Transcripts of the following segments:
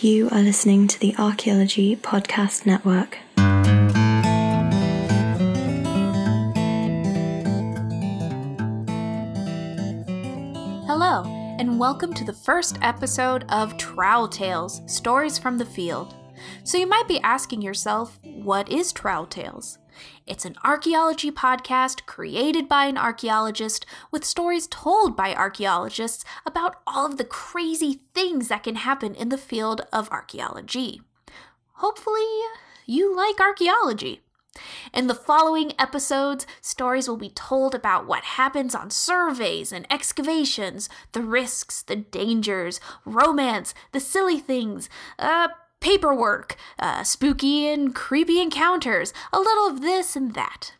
You are listening to the Archaeology Podcast Network. Hello, and welcome to the first episode of Trowel Tales Stories from the Field. So, you might be asking yourself, what is Trowel Tales? It's an archaeology podcast created by an archaeologist with stories told by archaeologists about all of the crazy things that can happen in the field of archaeology. Hopefully, you like archaeology. In the following episodes, stories will be told about what happens on surveys and excavations, the risks, the dangers, romance, the silly things, uh, paperwork, uh, spooky and creepy encounters, a little of this and that.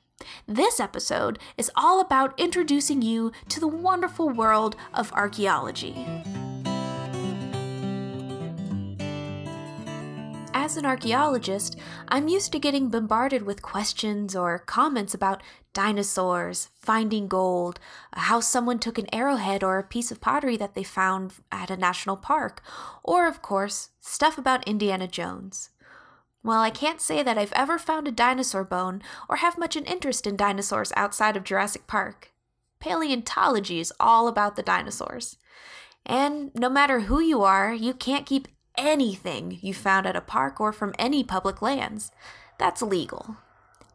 This episode is all about introducing you to the wonderful world of archaeology. As an archaeologist, I'm used to getting bombarded with questions or comments about dinosaurs, finding gold, how someone took an arrowhead or a piece of pottery that they found at a national park, or, of course, stuff about Indiana Jones. Well, I can't say that I've ever found a dinosaur bone or have much an interest in dinosaurs outside of Jurassic Park. Paleontology is all about the dinosaurs. And no matter who you are, you can't keep anything you found at a park or from any public lands. That's illegal.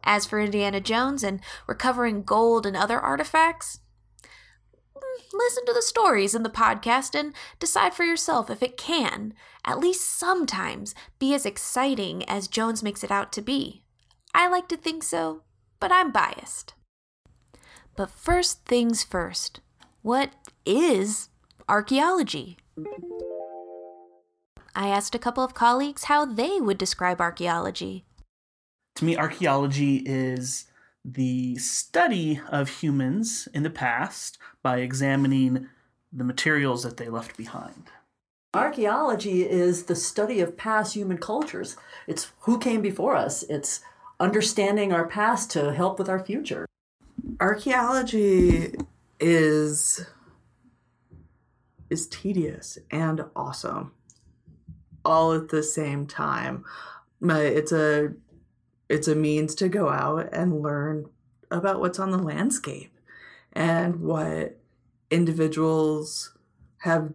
As for Indiana Jones and recovering gold and other artifacts, mm, listen to the stories in the podcast and decide for yourself if it can, at least sometimes, be as exciting as Jones makes it out to be. I like to think so, but I'm biased. But first things first, what is archaeology? I asked a couple of colleagues how they would describe archaeology. To me, archaeology is the study of humans in the past by examining the materials that they left behind. Archaeology is the study of past human cultures. It's who came before us. It's understanding our past to help with our future. Archaeology is is tedious and awesome all at the same time. It's a it's a means to go out and learn about what's on the landscape and what individuals have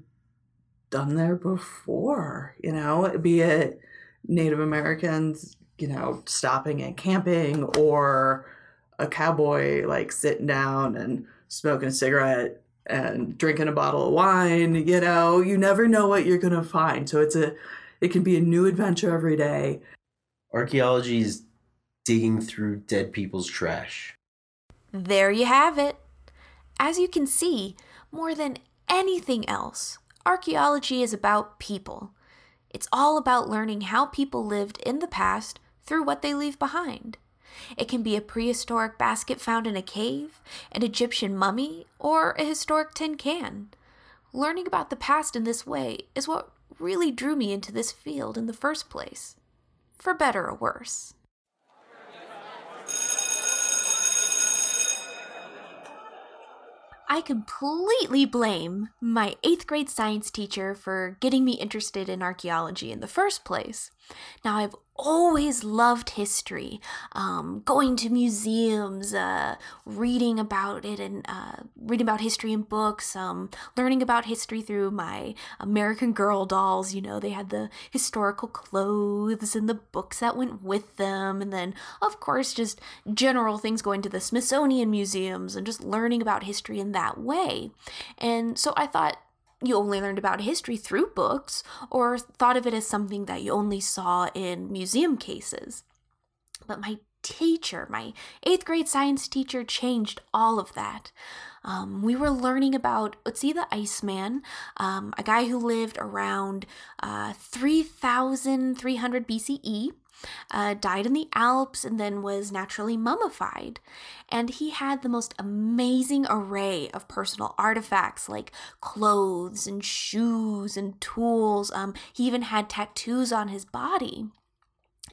done there before, you know, be it Native Americans, you know, stopping and camping or a cowboy like sitting down and smoking a cigarette and drinking a bottle of wine, you know, you never know what you're going to find. So it's a it can be a new adventure every day. Archaeology is digging through dead people's trash. There you have it. As you can see, more than anything else, archaeology is about people. It's all about learning how people lived in the past through what they leave behind. It can be a prehistoric basket found in a cave, an Egyptian mummy, or a historic tin can. Learning about the past in this way is what really drew me into this field in the first place, for better or worse. I completely blame my eighth grade science teacher for getting me interested in archaeology in the first place. Now, I've always loved history, um, going to museums, uh, reading about it, and uh, reading about history in books, um, learning about history through my American Girl dolls. You know, they had the historical clothes and the books that went with them, and then, of course, just general things going to the Smithsonian museums and just learning about history in that way. And so I thought, you only learned about history through books or thought of it as something that you only saw in museum cases. But my teacher, my eighth grade science teacher, changed all of that. Um, we were learning about Otzi the Iceman, um, a guy who lived around uh, 3300 BCE uh, died in the Alps and then was naturally mummified. And he had the most amazing array of personal artifacts like clothes and shoes and tools. Um, he even had tattoos on his body.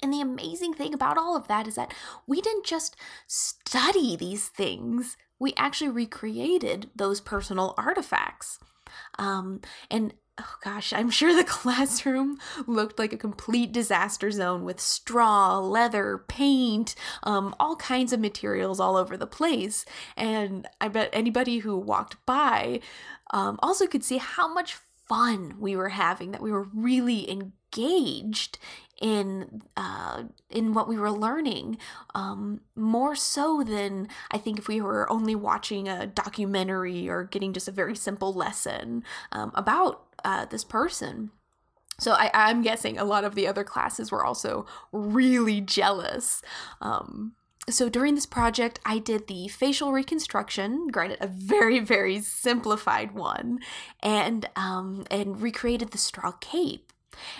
And the amazing thing about all of that is that we didn't just study these things, we actually recreated those personal artifacts. Um, and oh gosh, I'm sure the classroom looked like a complete disaster zone with straw, leather, paint, um, all kinds of materials all over the place. And I bet anybody who walked by um, also could see how much fun we were having, that we were really engaged in uh, in what we were learning um, more so than I think if we were only watching a documentary or getting just a very simple lesson um, about uh, this person. So I, I'm guessing a lot of the other classes were also really jealous. Um, so during this project, I did the facial reconstruction, granted a very very simplified one, and um, and recreated the straw cape.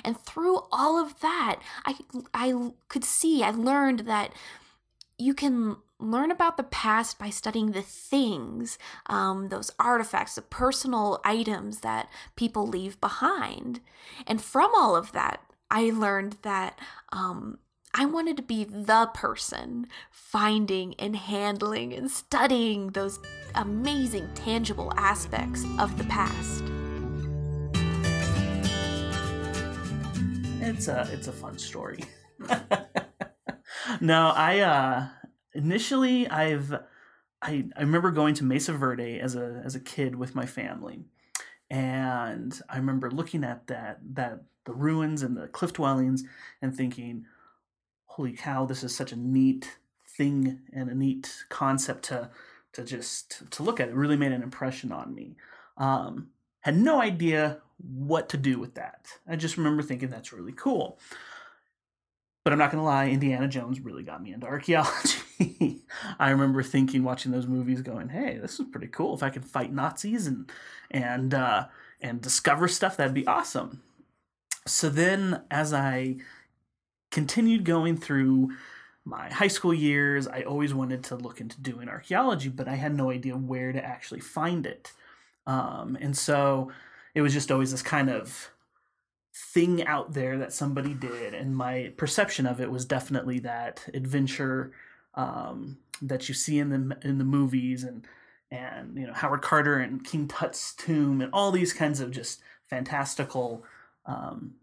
And through all of that, I I could see I learned that you can learn about the past by studying the things, um, those artifacts, the personal items that people leave behind. And from all of that, I learned that um, I wanted to be the person finding and handling and studying those amazing, tangible aspects of the past. It's a it's a fun story. no, I uh initially I've I, I remember going to Mesa Verde as a as a kid with my family. And I remember looking at that that the ruins and the cliff dwellings and thinking, holy cow, this is such a neat thing and a neat concept to to just to look at. It really made an impression on me. Um, had no idea what to do with that. I just remember thinking that's really cool. But I'm not going to lie, Indiana Jones really got me into archaeology. I remember thinking, watching those movies, going, "Hey, this is pretty cool. If I could fight Nazis and and uh, and discover stuff, that'd be awesome." So then, as I continued going through my high school years, I always wanted to look into doing archaeology, but I had no idea where to actually find it. Um, and so it was just always this kind of thing out there that somebody did and my perception of it was definitely that adventure um, that you see in the in the movies and and you know Howard Carter and King Tut's tomb and all these kinds of just fantastical um,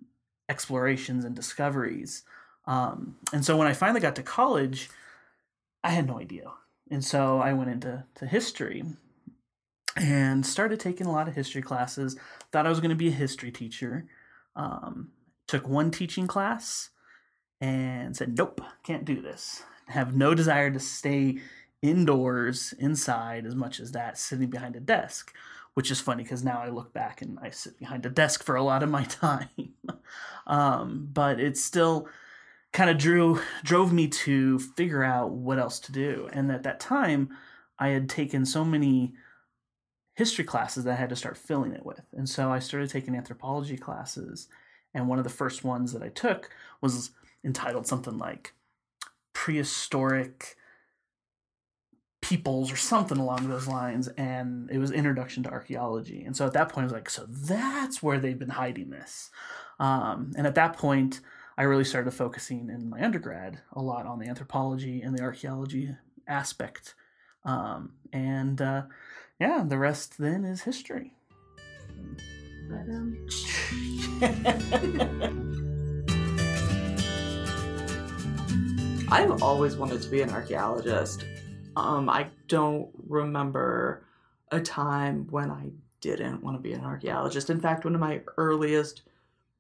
explorations and discoveries. Um, and so when I finally got to college, I had no idea, and so I went into to history and started taking a lot of history classes. Thought I was going to be a history teacher. Um, took one teaching class and said, "Nope, can't do this." Have no desire to stay indoors, inside as much as that, sitting behind a desk. Which is funny because now I look back and I sit behind a desk for a lot of my time. um, but it still kind of drew drove me to figure out what else to do. And at that time, I had taken so many history classes that I had to start filling it with. And so I started taking anthropology classes. And one of the first ones that I took was entitled something like Prehistoric Peoples or something along those lines. And it was Introduction to Archaeology. And so at that point, I was like, so that's where they've been hiding this. Um, and at that point, I really started focusing in my undergrad a lot on the anthropology and the archaeology aspect. Um, and uh, yeah, the rest then is history. But, um... I've always wanted to be an archaeologist. Um, I don't remember a time when I didn't want to be an archaeologist. In fact, one of my earliest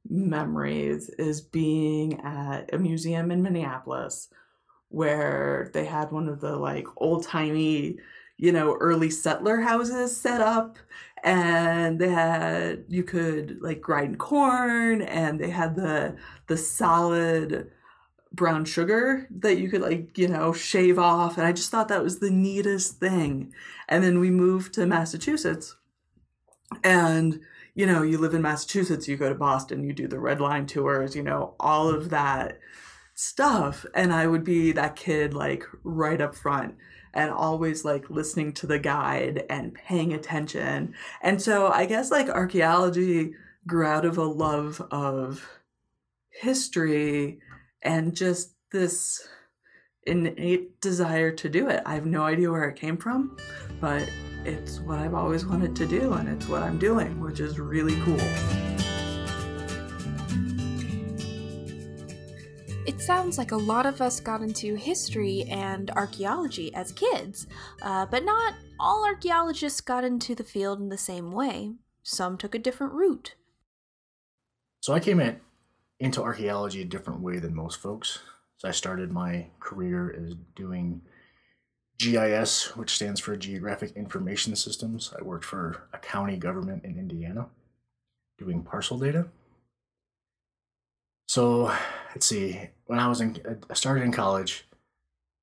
memories is being at a museum in Minneapolis where they had one of the like old timey you know, early settler houses set up and they had you could like grind corn and they had the the solid brown sugar that you could like you know shave off and i just thought that was the neatest thing. And then we moved to massachusetts and you know you live in massachusetts you go to boston you do the red line tours you know all of that stuff. And i would be that kid like right up front and always like listening to the guide and paying attention. And so I guess like archaeology grew out of a love of history and just this innate desire to do it. I have no idea where it came from, but it's what I've always wanted to do, and it's what I'm doing, which is really cool. It sounds like a lot of us got into history and archaeology as kids, uh, but not all archaeologists got into the field in the same way. Some took a different route. So I came at, into archaeology a different way than most folks. So I started my career as doing GIS, which stands for Geographic Information Systems. I worked for a county government in Indiana doing parcel data. So let's see, when I was in, I started in college,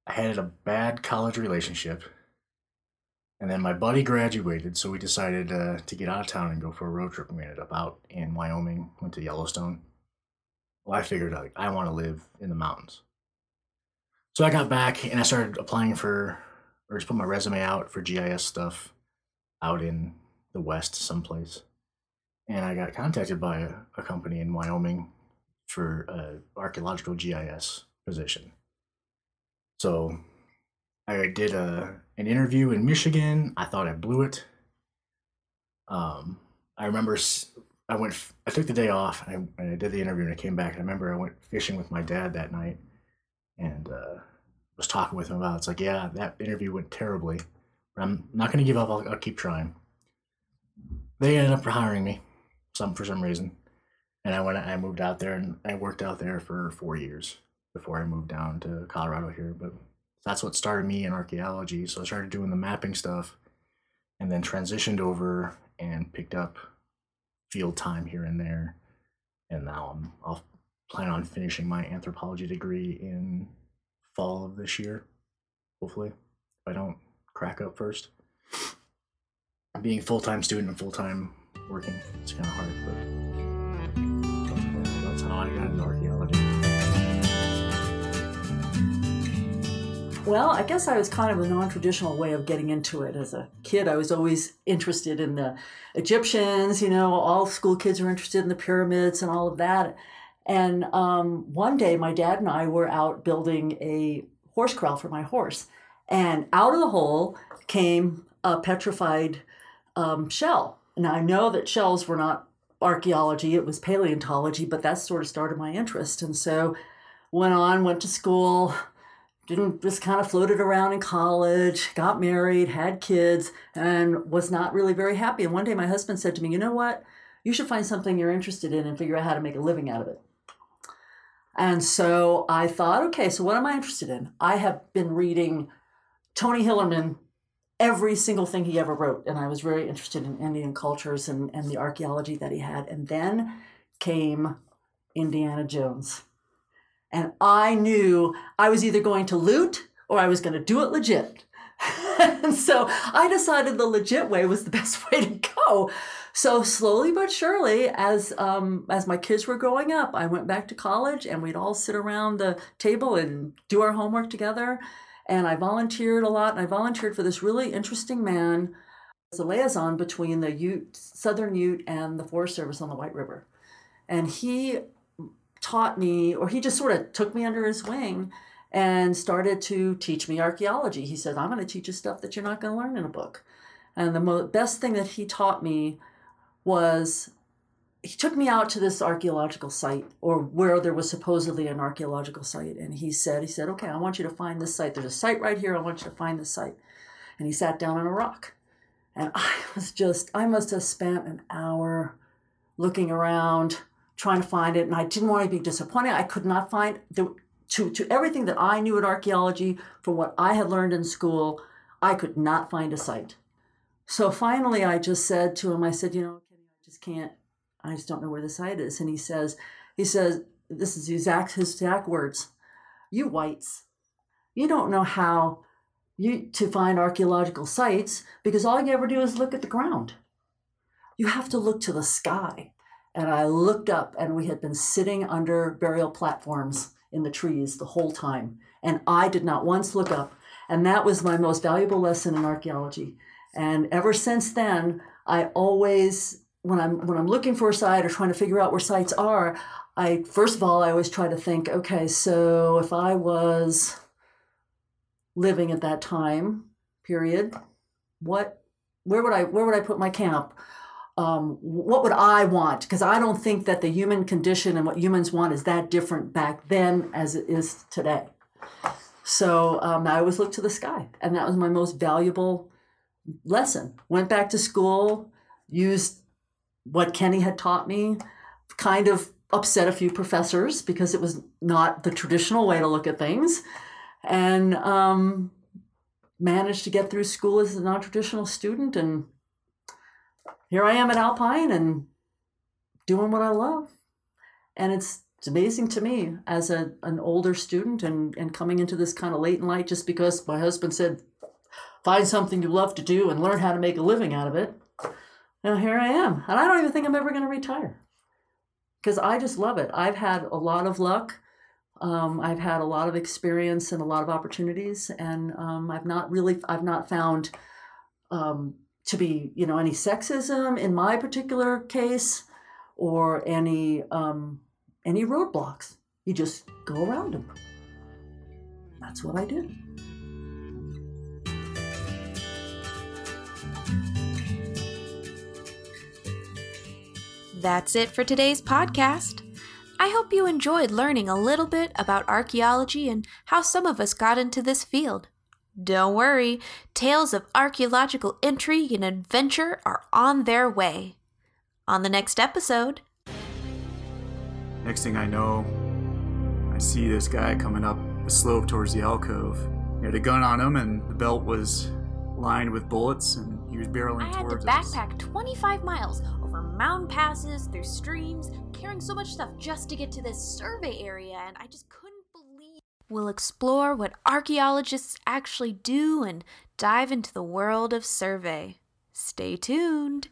I had a bad college relationship. And then my buddy graduated, so we decided uh, to get out of town and go for a road trip. And we ended up out in Wyoming, went to Yellowstone. Well, I figured like I want to live in the mountains. So I got back and I started applying for, or just put my resume out for GIS stuff out in the West someplace. And I got contacted by a, a company in Wyoming for a archaeological GIS position. So I did a an interview in Michigan. I thought I blew it. Um, I remember I went. I took the day off. And I, I did the interview, and I came back. I remember I went fishing with my dad that night, and uh, was talking with him about. It. It's like, yeah, that interview went terribly, but I'm not going to give up. I'll, I'll keep trying. They ended up hiring me, some for some reason, and I went. I moved out there, and I worked out there for four years before I moved down to Colorado here. But that's what started me in archaeology. So I started doing the mapping stuff, and then transitioned over and picked up field time here and there. And now I'm I'll plan on finishing my anthropology degree in fall of this year, hopefully. If I don't crack up first. Being full time student and full time working, it's kind of hard, but archaeology. Well, I guess I was kind of a non traditional way of getting into it. As a kid, I was always interested in the Egyptians, you know, all school kids are interested in the pyramids and all of that. And um, one day, my dad and I were out building a horse corral for my horse. And out of the hole came a petrified um, shell. Now, I know that shells were not archaeology, it was paleontology, but that sort of started my interest. And so went on, went to school, didn't just kind of floated around in college, got married, had kids, and was not really very happy. And one day my husband said to me, You know what? You should find something you're interested in and figure out how to make a living out of it. And so I thought, okay, so what am I interested in? I have been reading Tony Hillerman, every single thing he ever wrote. And I was very interested in Indian cultures and, and the archaeology that he had. And then came Indiana Jones. And I knew I was either going to loot or I was going to do it legit. and so I decided the legit way was the best way to go. So slowly but surely, as um, as my kids were growing up, I went back to college, and we'd all sit around the table and do our homework together. And I volunteered a lot. And I volunteered for this really interesting man, as a liaison between the Ute, Southern Ute and the Forest Service on the White River, and he taught me, or he just sort of took me under his wing and started to teach me archaeology. He said, I'm going to teach you stuff that you're not going to learn in a book. And the mo- best thing that he taught me was he took me out to this archaeological site or where there was supposedly an archaeological site. And he said, he said, okay, I want you to find this site. There's a site right here. I want you to find this site. And he sat down on a rock. And I was just, I must have spent an hour looking around, trying to find it, and I didn't want to be disappointed. I could not find the to to everything that I knew in archaeology from what I had learned in school. I could not find a site. So finally, I just said to him, I said, you know, I just can't. I just don't know where the site is. And he says, he says, this is exact his exact words. You whites, you don't know how you to find archaeological sites because all you ever do is look at the ground. You have to look to the sky. And I looked up, and we had been sitting under burial platforms in the trees the whole time. And I did not once look up. And that was my most valuable lesson in archaeology. And ever since then, I always, when I'm when I'm looking for a site or trying to figure out where sites are, I first of all I always try to think, okay, so if I was living at that time period, what, where would I, where would I put my camp? Um, what would I want? Because I don't think that the human condition and what humans want is that different back then as it is today. So um, I always looked to the sky, and that was my most valuable lesson. Went back to school, used what Kenny had taught me, kind of upset a few professors because it was not the traditional way to look at things, and um, managed to get through school as a non traditional student. And here I am at Alpine and doing what I love. And it's it's amazing to me as a, an older student and, and coming into this kind of late in life just because my husband said, find something you love to do and learn how to make a living out of it. Now here I am. And I don't even think I'm ever going to retire because I just love it. I've had a lot of luck. Um, I've had a lot of experience and a lot of opportunities, and um, I've not really, I've not found um, to be, you know, any sexism in my particular case, or any um, any roadblocks. You just go around them. That's what I did. That's it for today's podcast. I hope you enjoyed learning a little bit about archaeology and how some of us got into this field. Don't worry, tales of archaeological intrigue and adventure are on their way. On the next episode, Next thing I know, I see this guy coming up the slope towards the alcove. He had a gun on him, and the belt was lined with bullets, and was barreling I had to towards us. backpack 25 miles over mountain passes, through streams, carrying so much stuff just to get to this survey area, and I just couldn't believe. We'll explore what archaeologists actually do and dive into the world of survey. Stay tuned.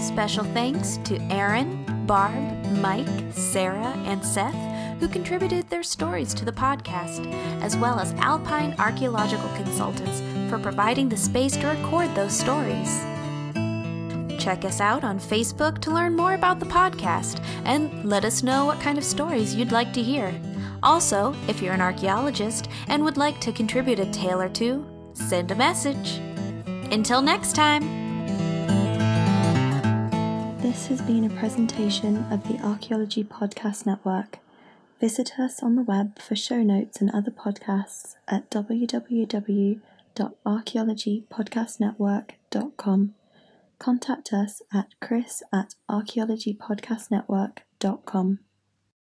Special thanks to Aaron, Barb, Mike, Sarah, and Seth, who contributed their stories to the podcast, as well as Alpine Archaeological Consultants for providing the space to record those stories. Check us out on Facebook to learn more about the podcast and let us know what kind of stories you'd like to hear. Also, if you're an archaeologist and would like to contribute a tale or two, send a message. Until next time! This has been a presentation of the Archaeology Podcast Network. Visit us on the web for show notes and other podcasts at www.archaeologypodcastnetwork.com. Contact us at chris at archaeologypodcastnetwork.com.